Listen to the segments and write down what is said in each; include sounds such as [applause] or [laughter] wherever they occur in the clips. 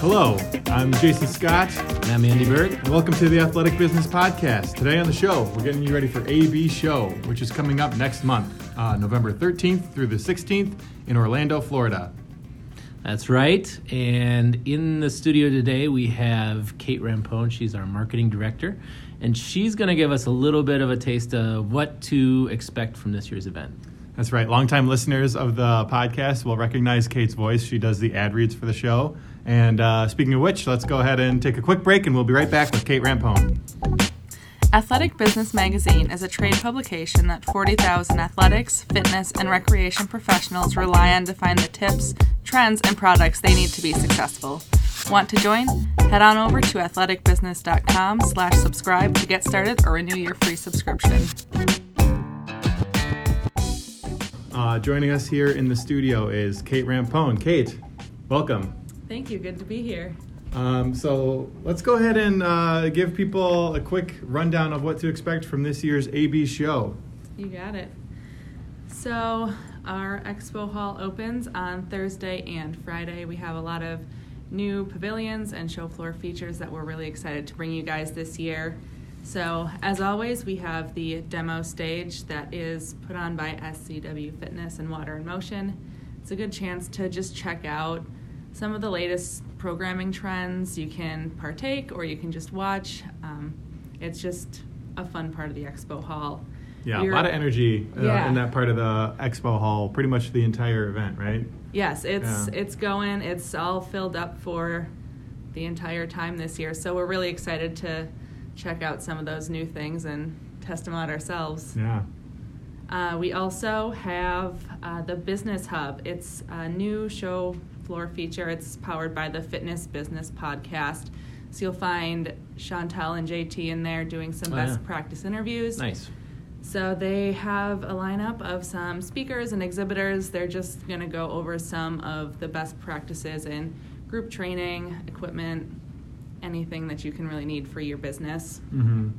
Hello, I'm Jason Scott. And I'm Andy Berg. And welcome to the Athletic Business Podcast. Today on the show, we're getting you ready for AB Show, which is coming up next month, uh, November 13th through the 16th in Orlando, Florida. That's right. And in the studio today, we have Kate Rampone. She's our marketing director. And she's going to give us a little bit of a taste of what to expect from this year's event. That's right. Longtime listeners of the podcast will recognize Kate's voice. She does the ad reads for the show. And uh, speaking of which, let's go ahead and take a quick break, and we'll be right back with Kate Rampone. Athletic Business Magazine is a trade publication that 40,000 athletics, fitness, and recreation professionals rely on to find the tips, trends, and products they need to be successful. Want to join? Head on over to athleticbusiness.com slash subscribe to get started or renew your free subscription. Uh, joining us here in the studio is Kate Rampone. Kate, welcome. Thank you. Good to be here. Um, so let's go ahead and uh, give people a quick rundown of what to expect from this year's AB show. You got it. So, our expo hall opens on Thursday and Friday. We have a lot of new pavilions and show floor features that we're really excited to bring you guys this year. So, as always, we have the demo stage that is put on by SCW Fitness and Water in Motion. It's a good chance to just check out some of the latest programming trends. You can partake or you can just watch. Um, it's just a fun part of the expo hall. Yeah, You're, a lot of energy uh, yeah. in that part of the expo hall. Pretty much the entire event, right? Yes, it's yeah. it's going. It's all filled up for the entire time this year. So we're really excited to check out some of those new things and test them out ourselves. Yeah. Uh, we also have uh, the Business Hub. It's a new show floor feature. It's powered by the Fitness Business Podcast. So you'll find Chantel and JT in there doing some Oh, best yeah. practice interviews. Nice. So they have a lineup of some speakers and exhibitors. They're just going to go over some of the best practices in group training, equipment, anything that you can really need for your business. Mm-hmm.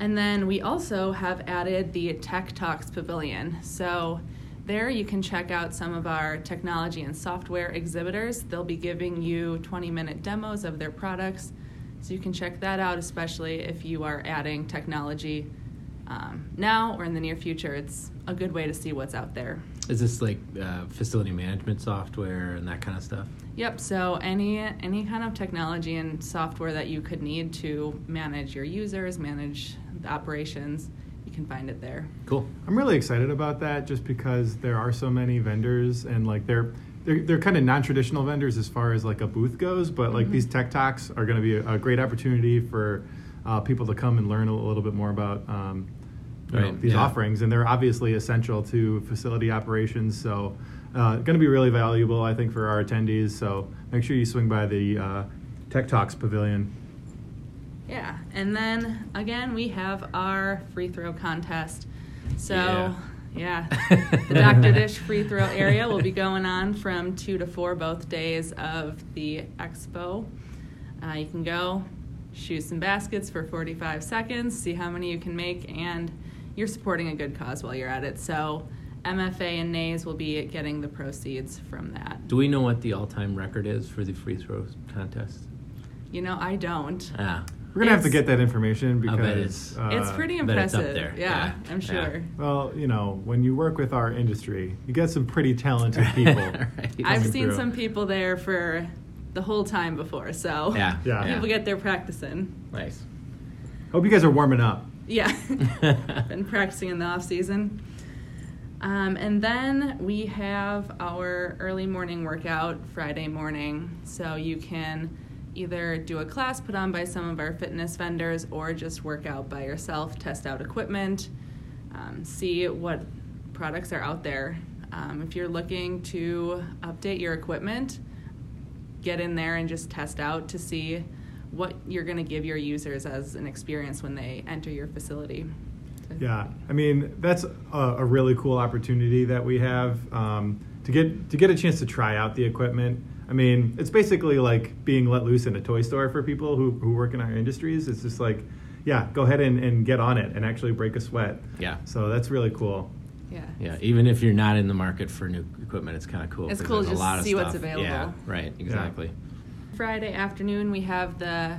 And then we also have added the Tech Talks Pavilion. So there you can check out some of our technology and software exhibitors. They'll be giving you 20 minute demos of their products. So you can check that out, especially if you are adding technology um, now or in the near future. It's a good way to see what's out there. Is this like uh, facility management software and that kind of stuff? Yep. So any any kind of technology and software that you could need to manage your users, manage the operations, you can find it there. Cool. I'm really excited about that just because there are so many vendors and like they're they're, they're kind of non-traditional vendors as far as like a booth goes, but like Mhm. these tech talks are going to be a, a great opportunity for uh, people to come and learn a little bit more about um, you know, these yeah. offerings, and they're obviously essential to facility operations. So, uh, going to be really valuable, I think, for our attendees. So, make sure you swing by the uh, Tech Talks Pavilion. Yeah, and then again we have our free throw contest. So Yeah. yeah, [laughs] the Dr. Dish free throw area will be going on from two to four both days of the expo. Uh, you can go shoot some baskets for 45 seconds, see how many you can make, and you're supporting a good cause while you're at it. So MFA and NAES will be getting the proceeds from that. Do we know what the all-time record is for the free throw contest? You know, I don't. Ah, We're gonna have to get that information I because bet it's- uh, it's pretty bet it's impressive. up there. Yeah, Yeah, I'm yeah. sure. Well, you know, when you work with our industry, you get some pretty talented [laughs] people. Right. I've seen through. some people there for the whole time before, so Yeah. [laughs] Yeah. people get their practice in. nice. Hope you guys are warming up. Yeah, [laughs] [laughs] been practicing in the off season. Um, and then we have our early morning workout Friday morning, so you can either do a class put on by some of our fitness vendors or just work out by yourself, test out equipment, um, see what products are out there. Um, if you're looking to update your equipment, get in there and just test out to see what you're going to give your users as an experience when they enter your facility. Yeah, I mean that's a, a really cool opportunity that we have um, to get to get a chance to try out the equipment. I mean, it's basically like being let loose in a toy store for people who, who work in our industries. It's just like yeah, go ahead and, and get on it and actually break a sweat. Yeah. So that's really cool. Yeah. Yeah, even if you're not in the market for new equipment, it's kind of cool. It's 'cause cool to there's a just lot of see what's stuff. Yeah, available. right, exactly. Friday afternoon, we have the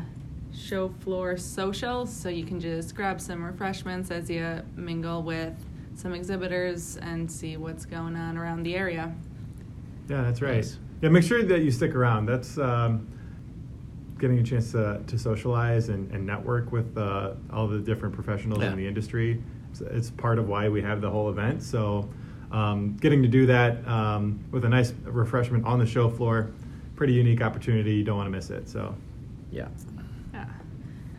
show floor social, so you can just grab some refreshments as you mingle with some exhibitors and see what's going on around the area. Yeah, that's right. Nice. Yeah, make sure that you stick around. That's um, getting a chance to, to socialize and, and network with uh, all the different professionals Yeah. in the industry. It's, it's part of why we have the whole event. So, um, getting to do that um, with a nice refreshment on the show floor, pretty unique opportunity. You don't want to miss it. So, Yeah. Yeah.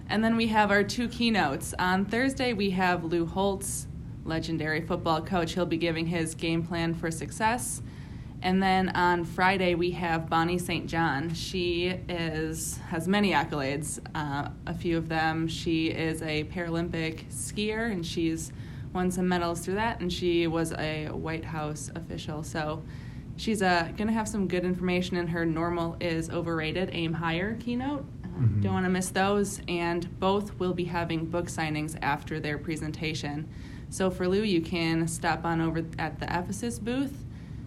And then we have our two keynotes. On Thursday, we have Lou Holtz, legendary football coach. He'll be giving his game plan for success. And then on Friday, we have Bonnie St. John. She is has many accolades. Uh, a few of them. She is a Paralympic skier, and she's won some medals through that. And she was a White House official. So she's uh, going to have some good information in her normal is overrated, aim higher keynote. Uh, Mhm. Don't want to miss those. And both will be having book signings after their presentation. So for Lou, you can stop on over at the Ephesus booth,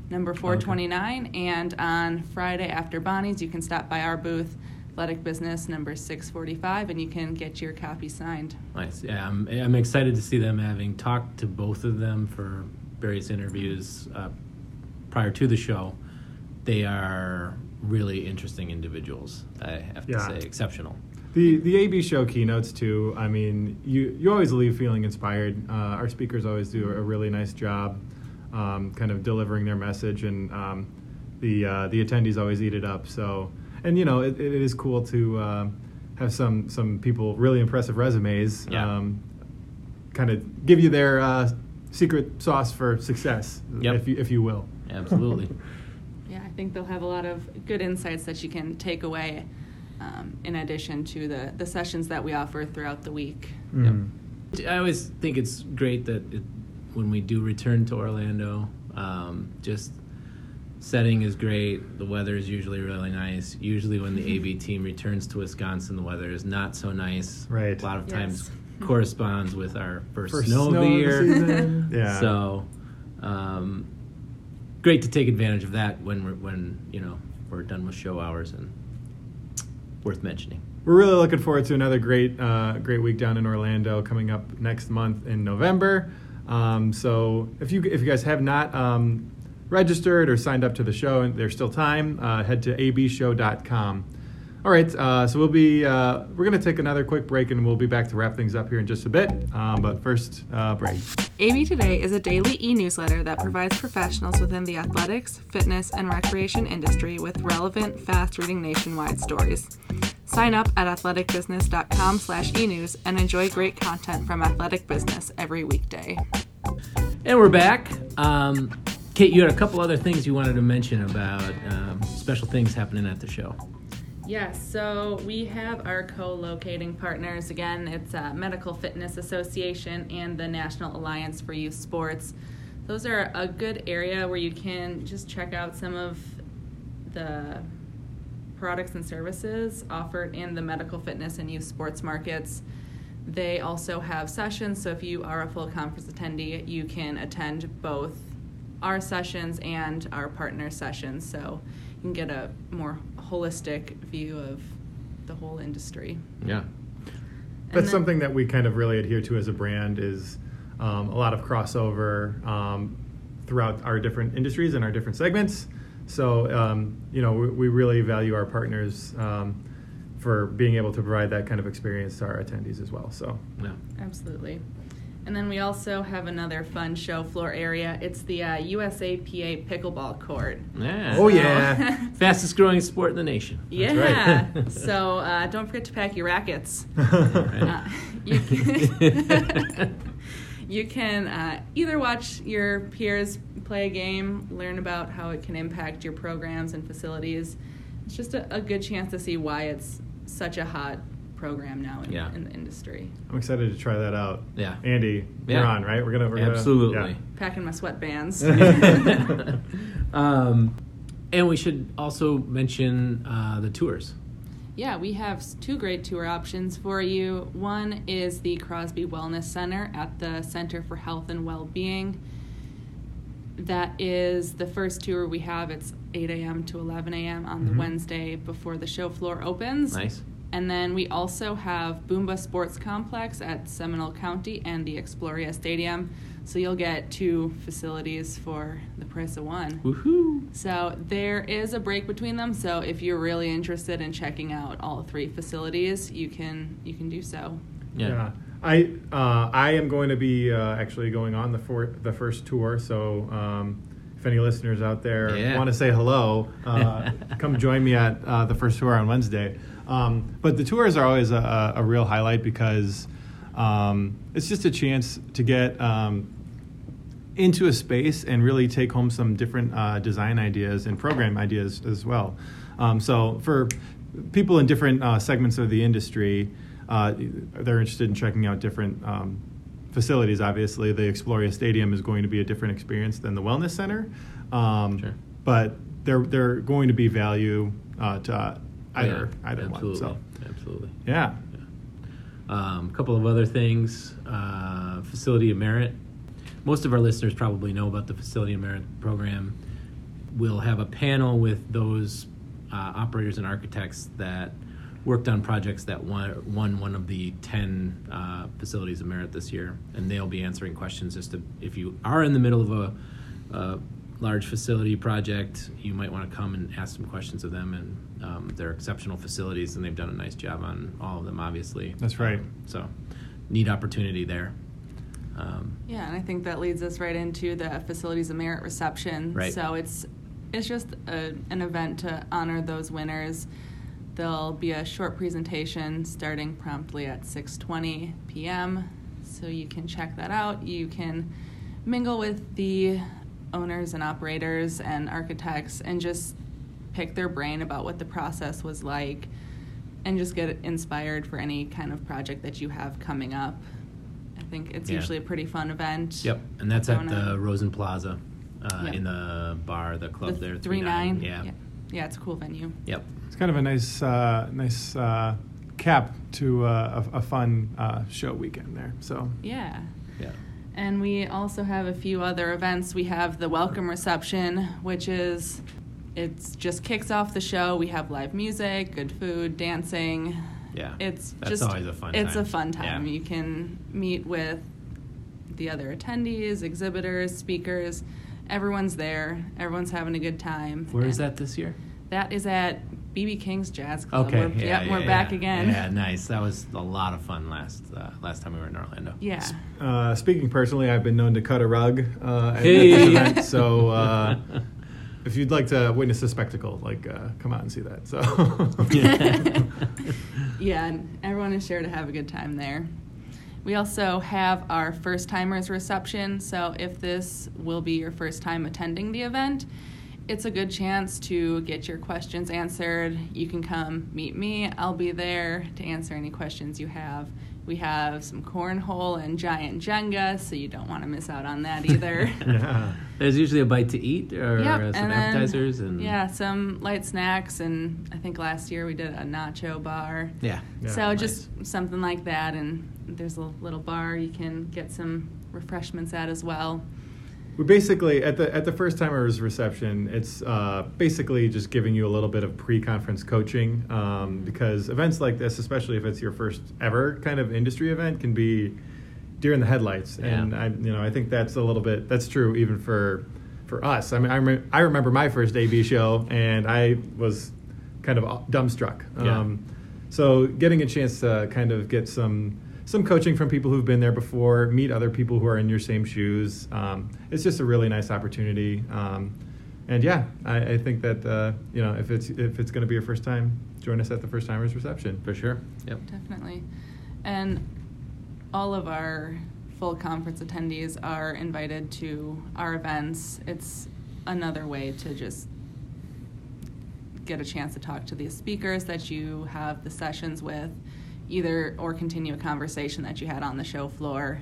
number 429. And on Friday after Bonnie's, you can stop by our booth, Athletic Business, number 645, and you can get your copy signed. Nice. Yeah, I'm, I'm excited to see them having talked to both of them for various interviews uh, prior to the show. They are really interesting individuals. I have to Yeah. say, exceptional. The the AB show keynotes too. I mean, you you always leave feeling inspired. Uh, our speakers always do a really nice job, um, kind of delivering their message, and um, the uh, the attendees always eat it up. So, and you know, it, it is cool to uh, have some some people really impressive resumes. Yeah. Um, kind of give you their uh, secret sauce for success, Yep. if you if you will. Absolutely. [laughs] Yeah, I think they'll have a lot of good insights that you can take away um, in addition to the, the sessions that we offer throughout the week. Mm. I always think it's great that it, when we do return to Orlando, um, just setting is great. The weather is usually really nice. Usually, when the AB team returns to Wisconsin, the weather is not so nice. Right. A lot of times Yes. corresponds with our first, First snow, snow of the of the year. [laughs] Yeah. So, um, great to take advantage of that when we're when you know we're done with show hours and worth mentioning. We're really looking forward to another great, uh, great week down in Orlando coming up next month in November. Um, so if you if you guys have not um, registered or signed up to the show, and there's still time, uh, head to abshow.com. All right, uh, so we'll be uh, we're gonna take another quick break and we'll be back to wrap things up here in just a bit. Um, but first, uh, break. AB Today is a daily e newsletter that provides professionals within the athletics, fitness, and recreation industry with relevant, fast reading nationwide stories. Sign up at athleticbusiness.com slash e-news and enjoy great content from Athletic Business every weekday. And we're back. Um, Kate, you had a couple other things you wanted to mention about um, special things happening at the show. Yes, so we have our co-locating partners. Again, it's uh, Medical Fitness Association and the National Alliance for Youth Sports. Those are a good area where you can just check out some of the products and services offered in the medical fitness and youth sports markets. They also have sessions, so if you are a full conference attendee, you can attend both our sessions and our partner sessions, so you can get a more holistic view of the whole industry. Yeah. And That's then- something that we kind of really adhere to as a brand is um, a lot of crossover um, throughout our different industries and our different segments. So um, you know we, we really value our partners um, for being able to provide that kind of experience to our attendees as well. So Yeah. Absolutely. And then we also have another fun show floor area. It's the uh, USAPA pickleball court. Yeah. Oh, yeah. [laughs] Fastest growing sport in the nation. yeah. right. [laughs] so uh, don't forget to pack your rackets. Right. [laughs] Uh, you can, you can uh, either watch your peers play a game, learn about how it can impact your programs and facilities. It's just a, a good chance to see why it's such a hot program now in, Yeah. in the industry. I'm excited to try that out. Yeah. Andy, Yeah. you're on, right? We're gonna we're gonna- Absolutely. Packing my sweatbands. [laughs] [laughs] um, and we should also mention uh, the tours. Yeah, we have two great tour options for you. One is the Crosby Wellness Center at the Center for Health and Well-Being. That is the first tour we have. It's 8 a.m. to 11 a.m. on the Mhm. Wednesday before the show floor opens. Nice. And then we also have Boombah Sports Complex at Seminole County and the Exploria Stadium. So you'll get two facilities for the price of one. Woohoo! So there is a break between them. So if you're really interested in checking out all three facilities, you can you can do so. Yeah. I uh, I am going to be uh, actually going on the for, the first tour. So um, if any listeners out there Yeah. want to say hello, uh, come join me at uh, the first tour on Wednesday. Um, but the tours are always a, a real highlight because um, it's just a chance to get um, into a space and really take home some different uh, design ideas and program ideas as well. Um, so for people in different uh, segments of the industry, uh, they're interested in checking out different um, facilities. Obviously, the Exploria Stadium is going to be a different experience than the Wellness Center, um, Sure. but they're they're going to be value uh, to uh, either Yeah, either absolutely. one. So Absolutely. yeah, Um, a couple of other things. Uh, Facility of Merit. Most of our listeners probably know about the Facility of Merit program. We'll have a panel with those uh, operators and architects that worked on projects that won, won one of the 10 uh, facilities of merit this year. And they'll be answering questions as to if you are in the middle of a, a large facility project, you might want to come and ask some questions of them. And um, they're exceptional facilities, and they've done a nice job on all of them, obviously. That's right. Um, so, neat opportunity there. Um, Yeah, and I think that leads us right into the facilities of merit reception. Right. So it's it's just a, an event to honor those winners. There'll be a short presentation starting promptly at 6:20 p.m. So you can check that out. You can mingle with the owners and operators and architects and just pick their brain about what the process was like and just get inspired for any kind of project that you have coming up. I think it's Yeah. usually a pretty fun event. Yep, and that's at the on. Rosen Plaza, uh, Yep. in the bar, the club The there. three nine. Yeah. yeah. Yeah, it's a cool venue. Yep. it's kind of a nice uh, nice uh, cap to uh, a, a fun uh, show weekend there. So Yeah. Yeah. And we also have a few other events. We have the welcome reception, which is it just kicks off the show. We have live music, good food, dancing. Yeah. It's That's just always a fun It's time. a fun time. Yeah. You can meet with the other attendees, exhibitors, speakers. Everyone's there. Everyone's having a good time. Where is And that this year? That is at BB King's Jazz Club. Okay. We're, yeah, yep, yeah, we're yeah. back again. Yeah, nice. That was a lot of fun last uh, last time we were in Orlando. Yeah. Uh, speaking personally, I've been known to cut a rug uh, at Hey. this event. [laughs] So uh, if you'd like to witness a spectacle, like uh, come out and see that. So [laughs] yeah, and everyone is sure to have a good time there. We also have our first timers reception, so if this will be your first time attending the event, it's a good chance to get your questions answered. You can come meet me, I'll be there to answer any questions you have. We have some cornhole and giant Jenga, so you don't want to miss out on that either. [laughs] [laughs] yeah. There's usually a bite to eat or Yep, uh, some and then- appetizers and yeah, some light snacks, and I think last year we did a nacho bar. yeah. Yeah, so nice. just something like that, and there's a little bar you can get some refreshments at as well. We basically at the at the first timers reception, it's uh, basically just giving you a little bit of pre-conference coaching um, because events like this, especially if it's your first ever kind of industry event, can be deer in the headlights. And I, you know, I think that's a little bit that's true even for for us. I mean, I, rem- I remember my first AB show, and I was kind of dumbstruck. Yeah. Um, so getting a chance to kind of get some some coaching from people who've been there before, meet other people who are in your same shoes. Um, it's just a really nice opportunity. Um, and yeah, I, I think that uh, you know if it's if it's going to be your first time, join us at the first timers reception. For sure. Yep. Definitely. And all of our full conference attendees are invited to our events. It's another way to just get a chance to talk to the speakers that you have the sessions with, either or continue a conversation that you had on the show floor.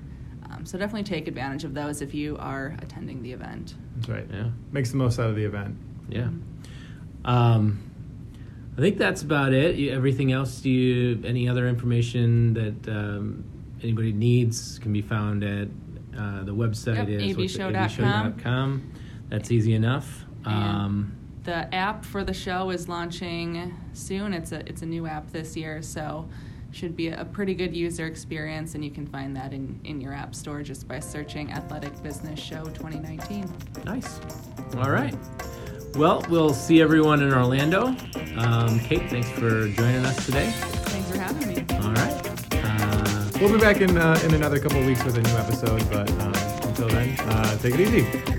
Um, so definitely take advantage of those if you are attending the event. That's right. Yeah. Makes the most out of the event. Yeah. Um, I think that's about it. You, everything else, do you any other information that um, anybody needs can be found at uh, the website Yep, is what's it? abshow.com. abshow.com. That's easy enough. And Um, The app for the show is launching soon. It's a it's a new app this year, so should be a pretty good user experience, and you can find that in, in your app store just by searching Athletic Business Show 2019. nice. All right. Well, we'll see everyone in Orlando. Um, Kate, thanks for joining us today. Thanks for having me. All right. Uh, We'll be back in uh, in another couple of weeks with a new episode, but um, until then, uh, take it easy.